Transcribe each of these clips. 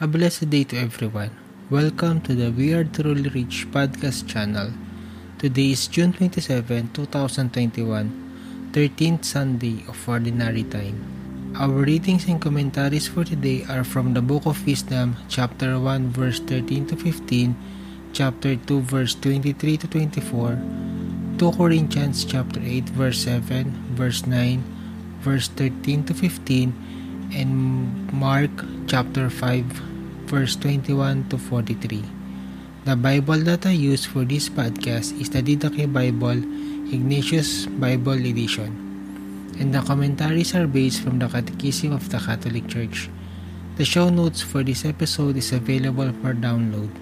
A blessed day to everyone. Welcome to the We Are Truly Rich podcast channel. Today is June 27, 2021, 13th Sunday of Ordinary Time. Our readings and commentaries for today are from the Book of Wisdom, chapter 1, verse 13 to 15, chapter 2, verse 23 to 24, 2 Corinthians chapter 8, verse 7, verse 9, verse 13 to 15, and Mark chapter 5, verse 21 to 43. The Bible that I use for this podcast is the Didache Bible Ignatius Bible Edition, and the commentaries are based from the Catechism of the Catholic Church. The show notes for this episode is available for download.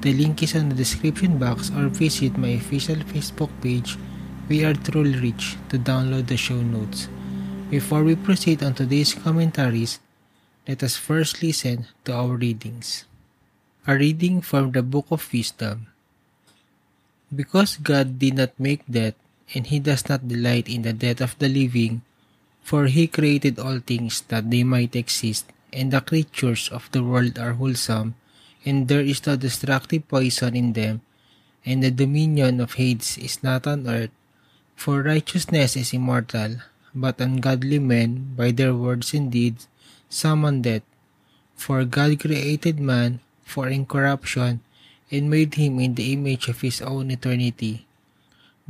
The link is in the description box or visit my official Facebook page, We Are Truly Rich, to download the show notes. Before we proceed on today's commentaries, let us first listen to our readings. A reading from the Book of Wisdom. Because God did not make death, and He does not delight in the death of the living, for He created all things that they might exist, and the creatures of the world are wholesome, and there is no destructive poison in them, and the dominion of Hades is not on earth, for righteousness is immortal, but ungodly men, by their words and deeds, summon death. For God created man for incorruption, and made him in the image of his own eternity.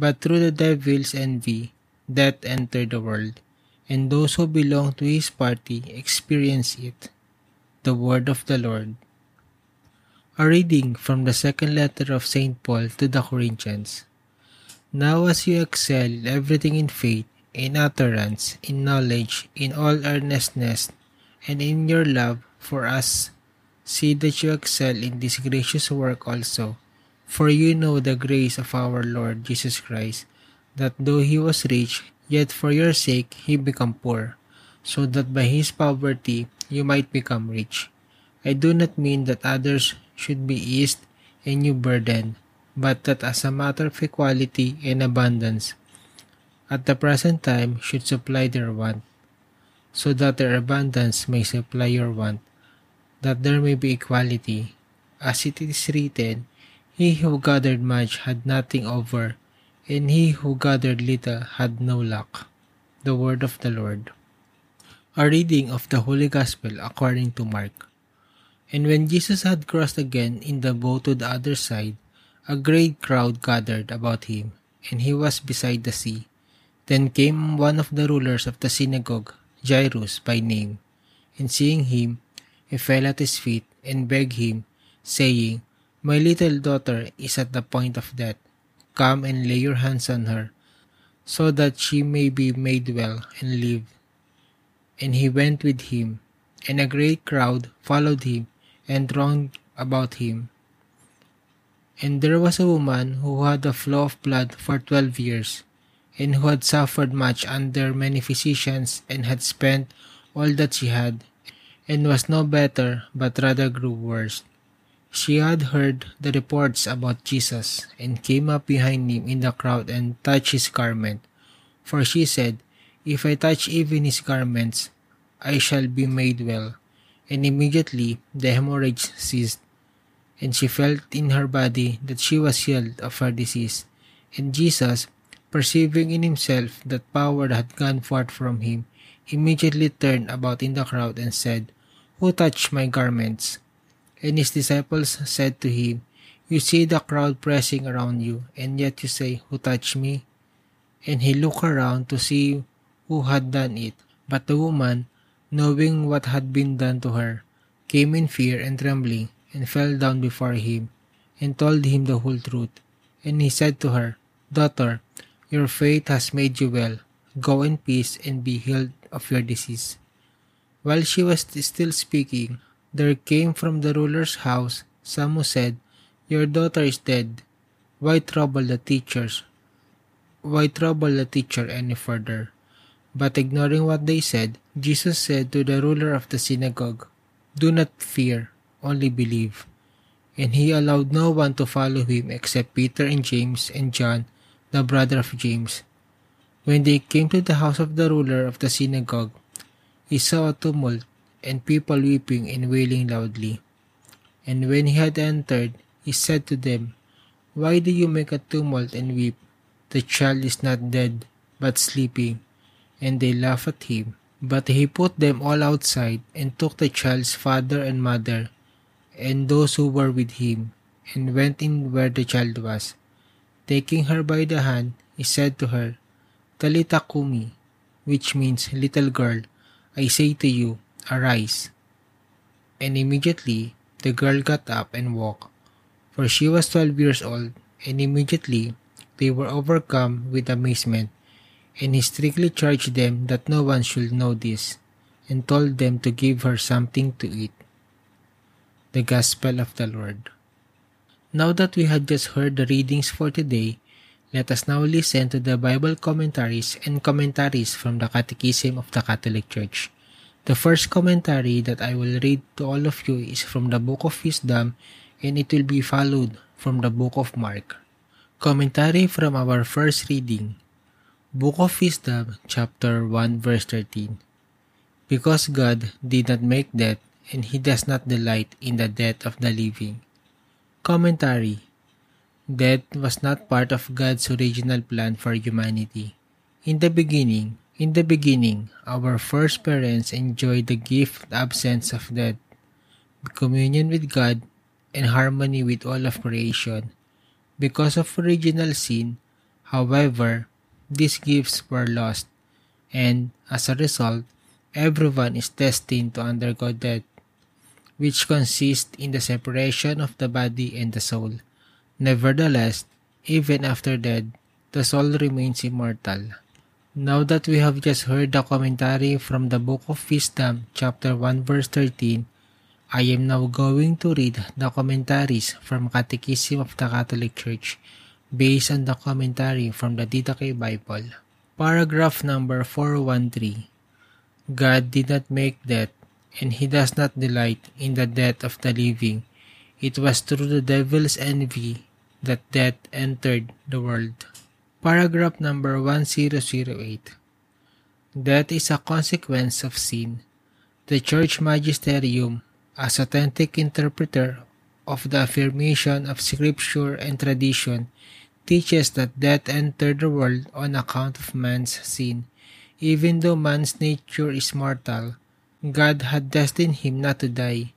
But through the devil's envy, death entered the world, and those who belong to his party experience it. The word of the Lord. A reading from the second letter of St. Paul to the Corinthians. Now as you excel in everything in faith, in utterance, in knowledge, in all earnestness, and in your love for us, see that you excel in this gracious work also. For you know the grace of our Lord Jesus Christ, that though he was rich, yet for your sake he became poor, so that by his poverty you might become rich. I do not mean that others should be eased and you burdened, but that as a matter of equality and abundance, at the present time should supply their want, so that their abundance may supply your want, that there may be equality. As it is written, He who gathered much had nothing over, and he who gathered little had no lack. The word of the Lord. A reading of the Holy Gospel according to Mark. And when Jesus had crossed again in the boat to the other side, a great crowd gathered about him, and he was beside the sea. Then came one of the rulers of the synagogue, Jairus by name, and seeing him, he fell at his feet and begged him, saying, My little daughter is at the point of death. Come and lay your hands on her, so that she may be made well and live. And he went with him, and a great crowd followed him and thronged about him. And there was a woman who had a flow of blood for twelve years and who had suffered much under many physicians and had spent all that she had, and was no better, but rather grew worse. She had heard the reports about Jesus, and came up behind him in the crowd and touched his garment. For she said, If I touch even his garments, I shall be made well. And immediately the hemorrhage ceased, and she felt in her body that she was healed of her disease. And Jesus, Perceiving in himself that power had gone forth from him, he immediately turned about in the crowd and said, Who touched my garments? And his disciples said to him, You see the crowd pressing around you, and yet you say, Who touched me? And he looked around to see who had done it. But the woman, knowing what had been done to her, came in fear and trembling, and fell down before him, and told him the whole truth. And he said to her, Daughter, your faith has made you well. Go in peace and be healed of your disease. While she was still speaking, there came from the ruler's house some who said, Your daughter is dead. Why trouble the teachers? Why trouble the teacher any further? But ignoring what they said, Jesus said to the ruler of the synagogue, Do not fear, only believe. And he allowed no one to follow him except Peter and James and John the brother of James. When they came to the house of the ruler of the synagogue, he saw a tumult and people weeping and wailing loudly. And when he had entered, he said to them, Why do you make a tumult and weep? The child is not dead, but sleeping. And they laughed at him. But he put them all outside, and took the child's father and mother, and those who were with him, and went in where the child was. Taking her by the hand, he said to her, Talita kumi, which means, Little girl, I say to you, arise. And immediately the girl got up and walked, for she was twelve years old, and immediately they were overcome with amazement. And he strictly charged them that no one should know this, and told them to give her something to eat. The Gospel of the Lord. Now that we had just heard the readings for today, let us now listen to the Bible commentaries and commentaries from the Catechism of the Catholic Church. The first commentary that I will read to all of you is from the Book of Wisdom and it will be followed from the Book of Mark. Commentary from our first reading. Book of Wisdom, chapter 1, verse 13. Because God did not make death, and he does not delight in the death of the living. Commentary. Death was not part of God's original plan for humanity. In the beginning, in the beginning, our first parents enjoyed the gift absence of death, communion with God, and harmony with all of creation. Because of original sin, however, these gifts were lost, and as a result, everyone is destined to undergo death, which consists in the separation of the body and the soul. Nevertheless, even after death, the soul remains immortal. Now that we have just heard the commentary from the Book of Wisdom, chapter 1, verse 13, I am now going to read the commentaries from Catechism of the Catholic Church based on the commentary from the Didache Bible. Paragraph number 413. God did not make death, and he does not delight in the death of the living. It was through the devil's envy that death entered the world. Paragraph number 1008. Death is a consequence of sin. The Church Magisterium, as authentic interpreter of the affirmation of Scripture and tradition, teaches that death entered the world on account of man's sin. Even though man's nature is mortal, God had destined him not to die.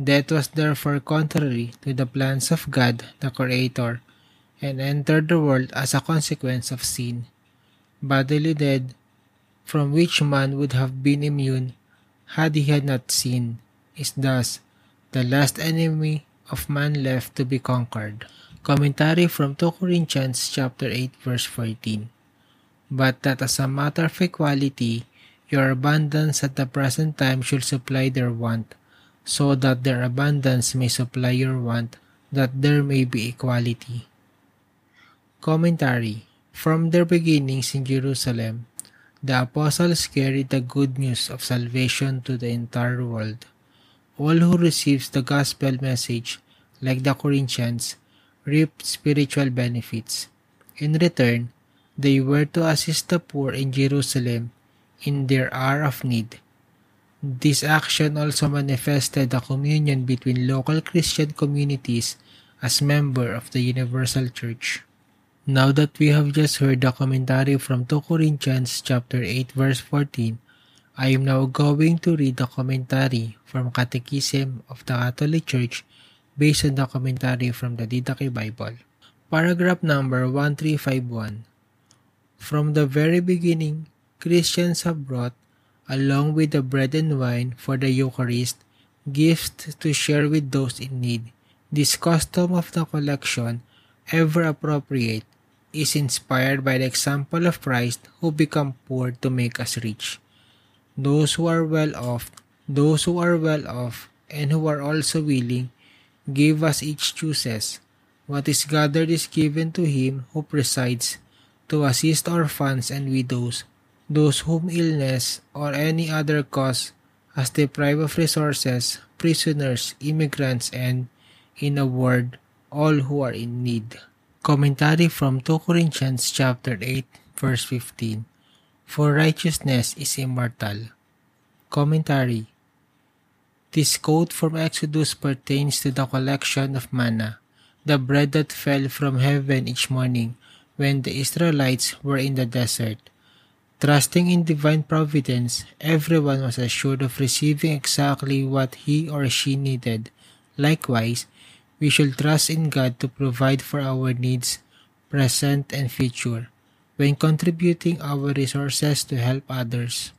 Death was therefore contrary to the plans of God, the Creator, and entered the world as a consequence of sin. Bodily death, from which man would have been immune had he had not sinned, is thus the last enemy of man left to be conquered. Commentary from 2 Corinthians chapter 8 verse 14. But that as a matter of equality, your abundance at the present time should supply their want, so that their abundance may supply your want, that there may be equality. Commentary From their beginnings in Jerusalem, the apostles carried the good news of salvation to the entire world. All who receives the gospel message, like the Corinthians, reaped spiritual benefits. In return, they were to assist the poor in Jerusalem in their hour of need. This action also manifested the communion between local Christian communities as member of the Universal Church. Now that we have just heard the commentary from 2 Corinthians chapter 8 verse 14, I am now going to read the commentary from Catechism of the Catholic Church based on the commentary from the Didache Bible. Paragraph number 1351. From the very beginning, Christians have brought, along with the bread and wine for the Eucharist, gifts to share with those in need. This custom of the collection, ever appropriate, is inspired by the example of Christ who became poor to make us rich. Those who are well off, those who are well off, and who are also willing, Give us each chooses. What is gathered is given to him who presides, to assist orphans and widows, those whom illness or any other cause has deprived of resources, prisoners, immigrants, and, in a word, all who are in need. Commentary from 2 Corinthians chapter 8, verse 15. For righteousness is immortal. Commentary This quote from Exodus pertains to the collection of manna, the bread that fell from heaven each morning when the Israelites were in the desert. Trusting in divine providence, everyone was assured of receiving exactly what he or she needed. Likewise, we should trust in God to provide for our needs, present and future, when contributing our resources to help others.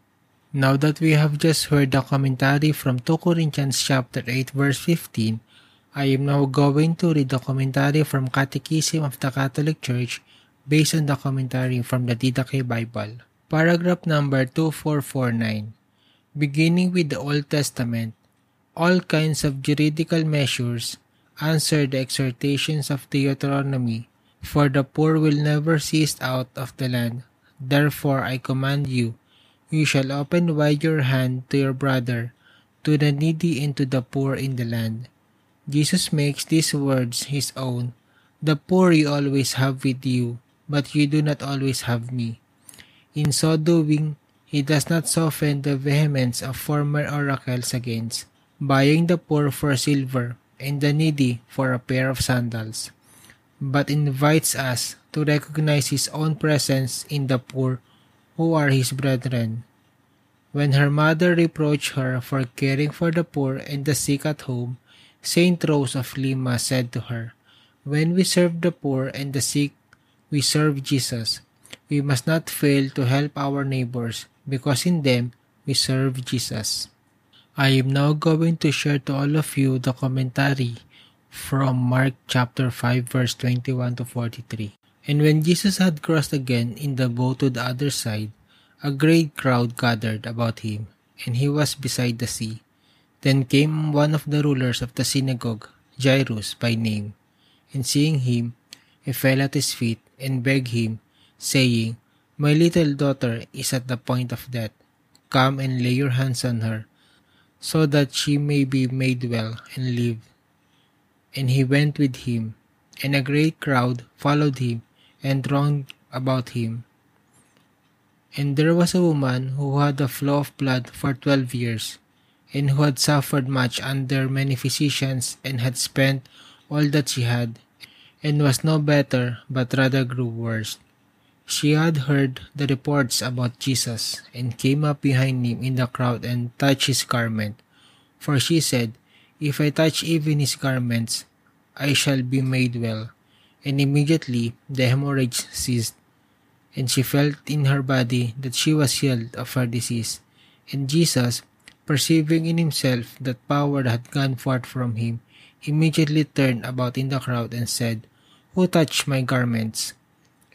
Now that we have just heard the commentary from 2 Corinthians chapter 8 verse 15, I am now going to read the commentary from Catechism of the Catholic Church based on the commentary from the Didache Bible. Paragraph number 2449. Beginning with the Old Testament, all kinds of juridical measures answer the exhortations of Deuteronomy, for the poor will never cease out of the land. Therefore I command you, you shall open wide your hand to your brother, to the needy and to the poor in the land. Jesus makes these words his own. The poor you always have with you, but you do not always have me. In so doing, he does not soften the vehemence of former oracles against buying the poor for silver and the needy for a pair of sandals, but invites us to recognize his own presence in the poor who are his brethren. When her mother reproached her for caring for the poor and the sick at home, Saint Rose of Lima said to her, When we serve the poor and the sick, we serve Jesus. We must not fail to help our neighbors because in them we serve Jesus. I am now going to share to all of you the commentary from Mark chapter 5 verse 21 to 43. And when Jesus had crossed again in the boat to the other side, a great crowd gathered about him, and he was beside the sea. Then came one of the rulers of the synagogue, Jairus by name, and seeing him, he fell at his feet and begged him saying, My little daughter is at the point of death. Come and lay your hands on her, so that she may be made well and live. And he went with him, and a great crowd followed him and thronged about him. And there was a woman who had a flow of blood for twelve years, and who had suffered much under many physicians, and had spent all that she had, and was no better, but rather grew worse. She had heard the reports about Jesus and came up behind him in the crowd and touched his garment. For she said, If I touch even his garments, I shall be made well. And immediately the hemorrhage ceased, and she felt in her body that she was healed of her disease. And Jesus, perceiving in himself that power had gone forth from him, immediately turned about in the crowd and said, Who touched my garments?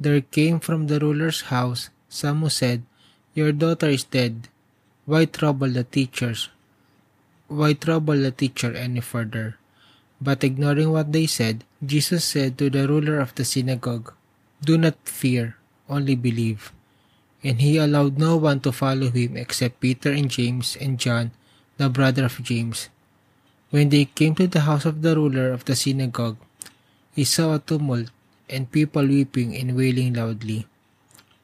there came from the ruler's house some who said, Your daughter is dead. Why trouble the teachers? Why trouble the teacher any further? But ignoring what they said, Jesus said to the ruler of the synagogue, Do not fear, only believe. And he allowed no one to follow him except Peter and James and John, the brother of James. When they came to the house of the ruler of the synagogue, he saw a tumult and people weeping and wailing loudly.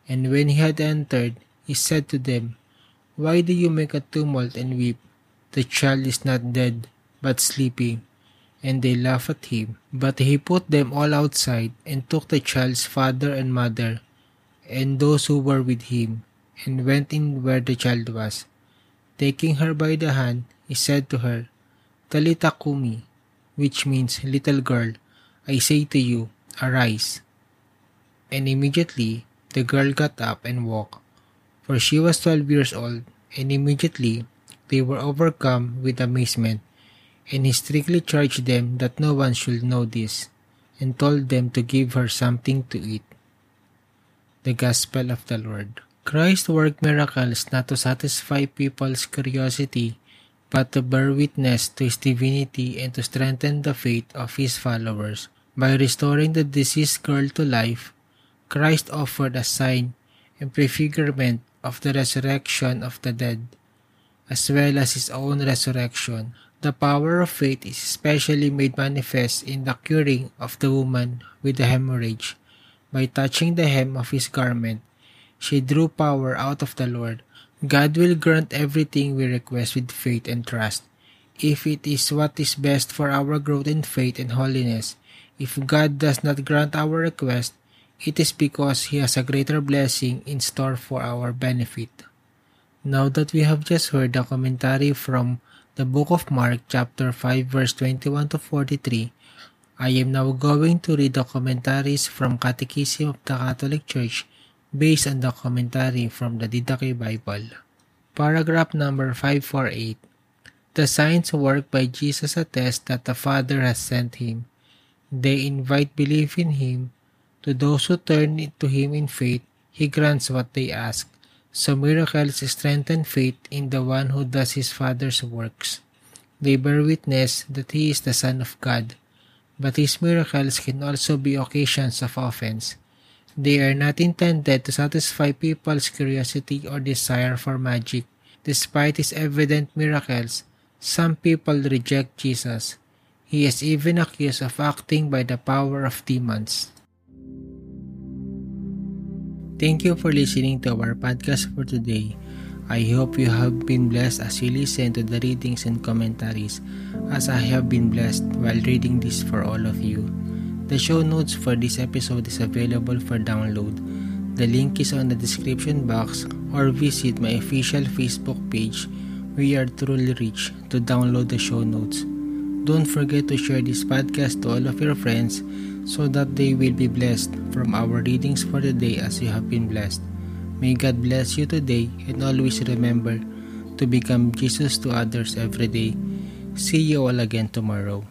And when he had entered, he said to them, Why do you make a tumult and weep? The child is not dead, but sleeping. And they laughed at him. But he put them all outside, and took the child's father and mother, and those who were with him, and went in where the child was. Taking her by the hand, he said to her, Talita kumi, which means, Little girl, I say to you, Arise. And immediately the girl got up and walked, for she was twelve years old, and immediately they were overcome with amazement. And he strictly charged them that no one should know this, and told them to give her something to eat. The Gospel of the Lord. Christ worked miracles not to satisfy people's curiosity, but to bear witness to his divinity and to strengthen the faith of his followers. By restoring the deceased girl to life, Christ offered a sign and prefigurement of the resurrection of the dead, as well as his own resurrection. The power of faith is especially made manifest in the curing of the woman with the hemorrhage. By touching the hem of his garment, she drew power out of the Lord. God will grant everything we request with faith and trust. If it is what is best for our growth in faith and holiness, if God does not grant our request, it is because He has a greater blessing in store for our benefit. Now that we have just heard the commentary from the book of Mark chapter 5 verse 21 to 43, I am now going to read the commentaries from Catechism of the Catholic Church based on the commentary from the Didache Bible. Paragraph number 548. The signs worked by Jesus attest that the Father has sent him. They invite belief in him. To those who turn to him in faith, he grants what they ask. So miracles strengthen faith in the one who does his Father's works. They bear witness that he is the Son of God. But his miracles can also be occasions of offense. They are not intended to satisfy people's curiosity or desire for magic. Despite his evident miracles, some people reject Jesus. He is even accused of acting by the power of demons. Thank you for listening to our podcast for today. I hope you have been blessed as you listen to the readings and commentaries, as I have been blessed while reading this for all of you. The show notes for this episode is available for download. The link is on the description box or visit my official Facebook page, We Are Truly Rich, to download the show notes. Don't forget to share this podcast to all of your friends so that they will be blessed from our readings for the day as you have been blessed. May God bless you today and always remember to become Jesus to others every day. See you all again tomorrow.